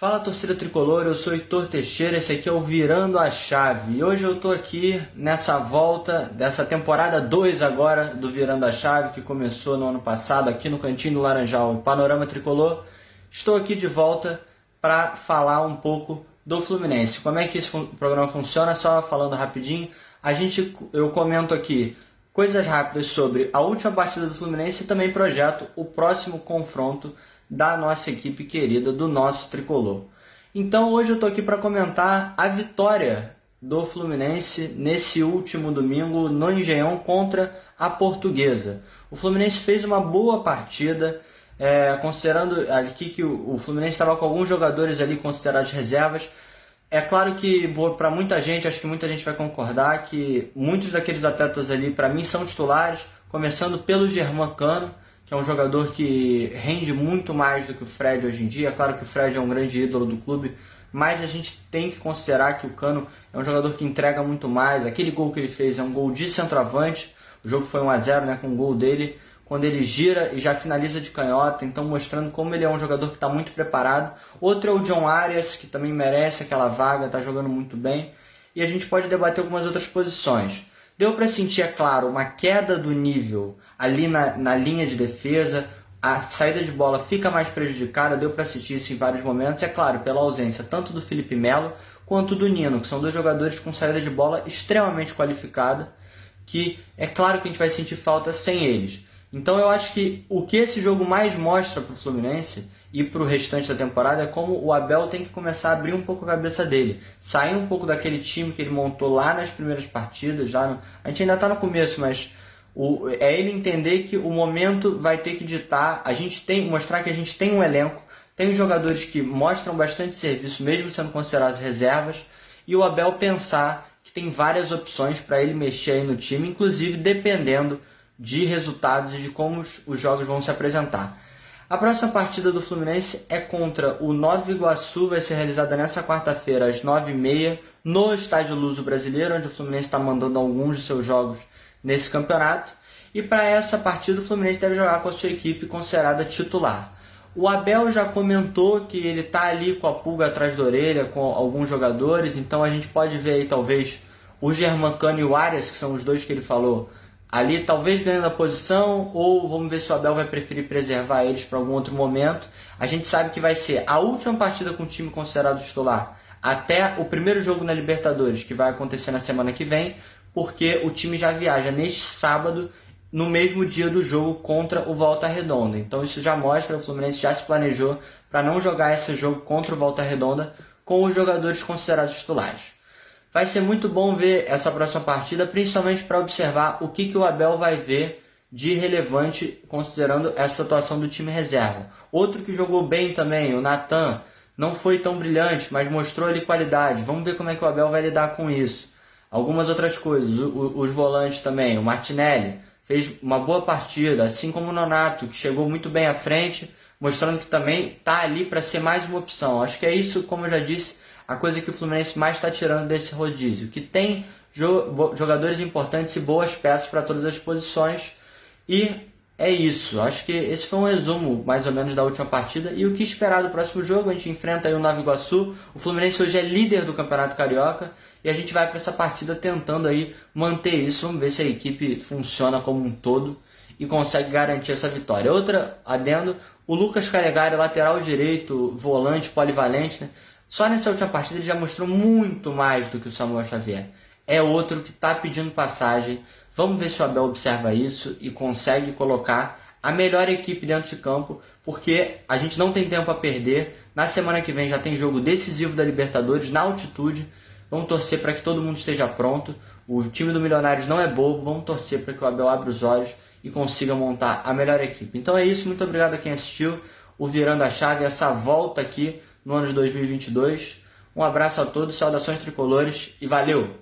Fala torcida tricolor, eu sou Heitor Teixeira, esse aqui é o Virando a Chave. E hoje eu estou aqui nessa volta dessa temporada 2 agora do Virando a Chave, que começou no ano passado aqui no Cantinho do Laranjal, Panorama Tricolor. Estou aqui de volta para falar um pouco do Fluminense. Como é que esse programa funciona? Só falando rapidinho, a gente eu comento aqui coisas rápidas sobre a última partida do Fluminense e também projeto o próximo confronto da nossa equipe querida, do nosso tricolor. Então hoje eu estou aqui para comentar a vitória do Fluminense nesse último domingo no Engenhão contra a Portuguesa. O Fluminense fez uma boa partida, é, considerando aqui que o, o Fluminense estava com alguns jogadores ali considerados reservas. É claro que para muita gente, acho que muita gente vai concordar que muitos daqueles atletas ali, para mim, são titulares, começando pelo Germán Cano, que é um jogador que rende muito mais do que o Fred hoje em dia. É claro que o Fred é um grande ídolo do clube, mas a gente tem que considerar que o Cano é um jogador que entrega muito mais. Aquele gol que ele fez é um gol de centroavante. O jogo foi 1 a 0 né, com o gol dele, quando ele gira e já finaliza de canhota, então mostrando como ele é um jogador que está muito preparado. Outro é o John Arias, que também merece aquela vaga, está jogando muito bem. E a gente pode debater algumas outras posições. Deu para sentir, é claro, uma queda do nível ali na, na linha de defesa, a saída de bola fica mais prejudicada, deu para assistir isso em vários momentos, é claro, pela ausência tanto do Felipe Melo quanto do Nino, que são dois jogadores com saída de bola extremamente qualificada, que é claro que a gente vai sentir falta sem eles. Então eu acho que o que esse jogo mais mostra para o Fluminense e para o restante da temporada é como o Abel tem que começar a abrir um pouco a cabeça dele, sair um pouco daquele time que ele montou lá nas primeiras partidas, já no, a gente ainda está no começo, mas o, é ele entender que o momento vai ter que ditar, a gente tem mostrar que a gente tem um elenco, tem jogadores que mostram bastante serviço, mesmo sendo considerados reservas, e o Abel pensar que tem várias opções para ele mexer aí no time, inclusive dependendo de resultados e de como os jogos vão se apresentar. A próxima partida do Fluminense é contra o Nova Iguaçu, vai ser realizada nessa quarta-feira às 9h30 no Estádio Luso Brasileiro, onde o Fluminense está mandando alguns de seus jogos nesse campeonato. E para essa partida o Fluminense deve jogar com a sua equipe considerada titular. O Abel já comentou que ele está ali com a pulga atrás da orelha com alguns jogadores, então a gente pode ver aí talvez o Germancano e o Arias, que são os dois que ele falou, ali talvez ganhando a posição, ou vamos ver se o Abel vai preferir preservar eles para algum outro momento. A gente sabe que vai ser a última partida com o time considerado titular até o primeiro jogo na Libertadores, que vai acontecer na semana que vem, porque o time já viaja neste sábado, no mesmo dia do jogo contra o Volta Redonda. Então isso já mostra o Fluminense já se planejou para não jogar esse jogo contra o Volta Redonda com os jogadores considerados titulares. Vai ser muito bom ver essa próxima partida, principalmente para observar o que, que o Abel vai ver de relevante considerando essa atuação do time reserva. Outro que jogou bem também, o Natan, não foi tão brilhante, mas mostrou ali qualidade. Vamos ver como é que o Abel vai lidar com isso. Algumas outras coisas, o, o, os volantes também, o Martinelli fez uma boa partida, assim como o Nonato, que chegou muito bem à frente, mostrando que também está ali para ser mais uma opção. Acho que é isso, como eu já disse, a coisa que o Fluminense mais está tirando desse rodízio, que tem jogadores importantes e boas peças para todas as posições. E é isso. Acho que esse foi um resumo, mais ou menos, da última partida. E o que esperar do próximo jogo? A gente enfrenta aí o Nova Iguaçu. O Fluminense hoje é líder do Campeonato Carioca. E a gente vai para essa partida tentando aí manter isso. Vamos ver se a equipe funciona como um todo e consegue garantir essa vitória. Outra adendo, o Lucas Calegari, lateral direito, volante, polivalente, né? Só nessa última partida ele já mostrou muito mais do que o Samuel Xavier. É outro que está pedindo passagem. Vamos ver se o Abel observa isso e consegue colocar a melhor equipe dentro de campo, porque a gente não tem tempo a perder. Na semana que vem já tem jogo decisivo da Libertadores na altitude. Vamos torcer para que todo mundo esteja pronto. O time do Milionários não é bobo. Vamos torcer para que o Abel abra os olhos e consiga montar a melhor equipe. Então é isso. Muito obrigado a quem assistiu o Virando a Chave, essa volta aqui no ano de 2022. Um abraço a todos, saudações tricolores e valeu!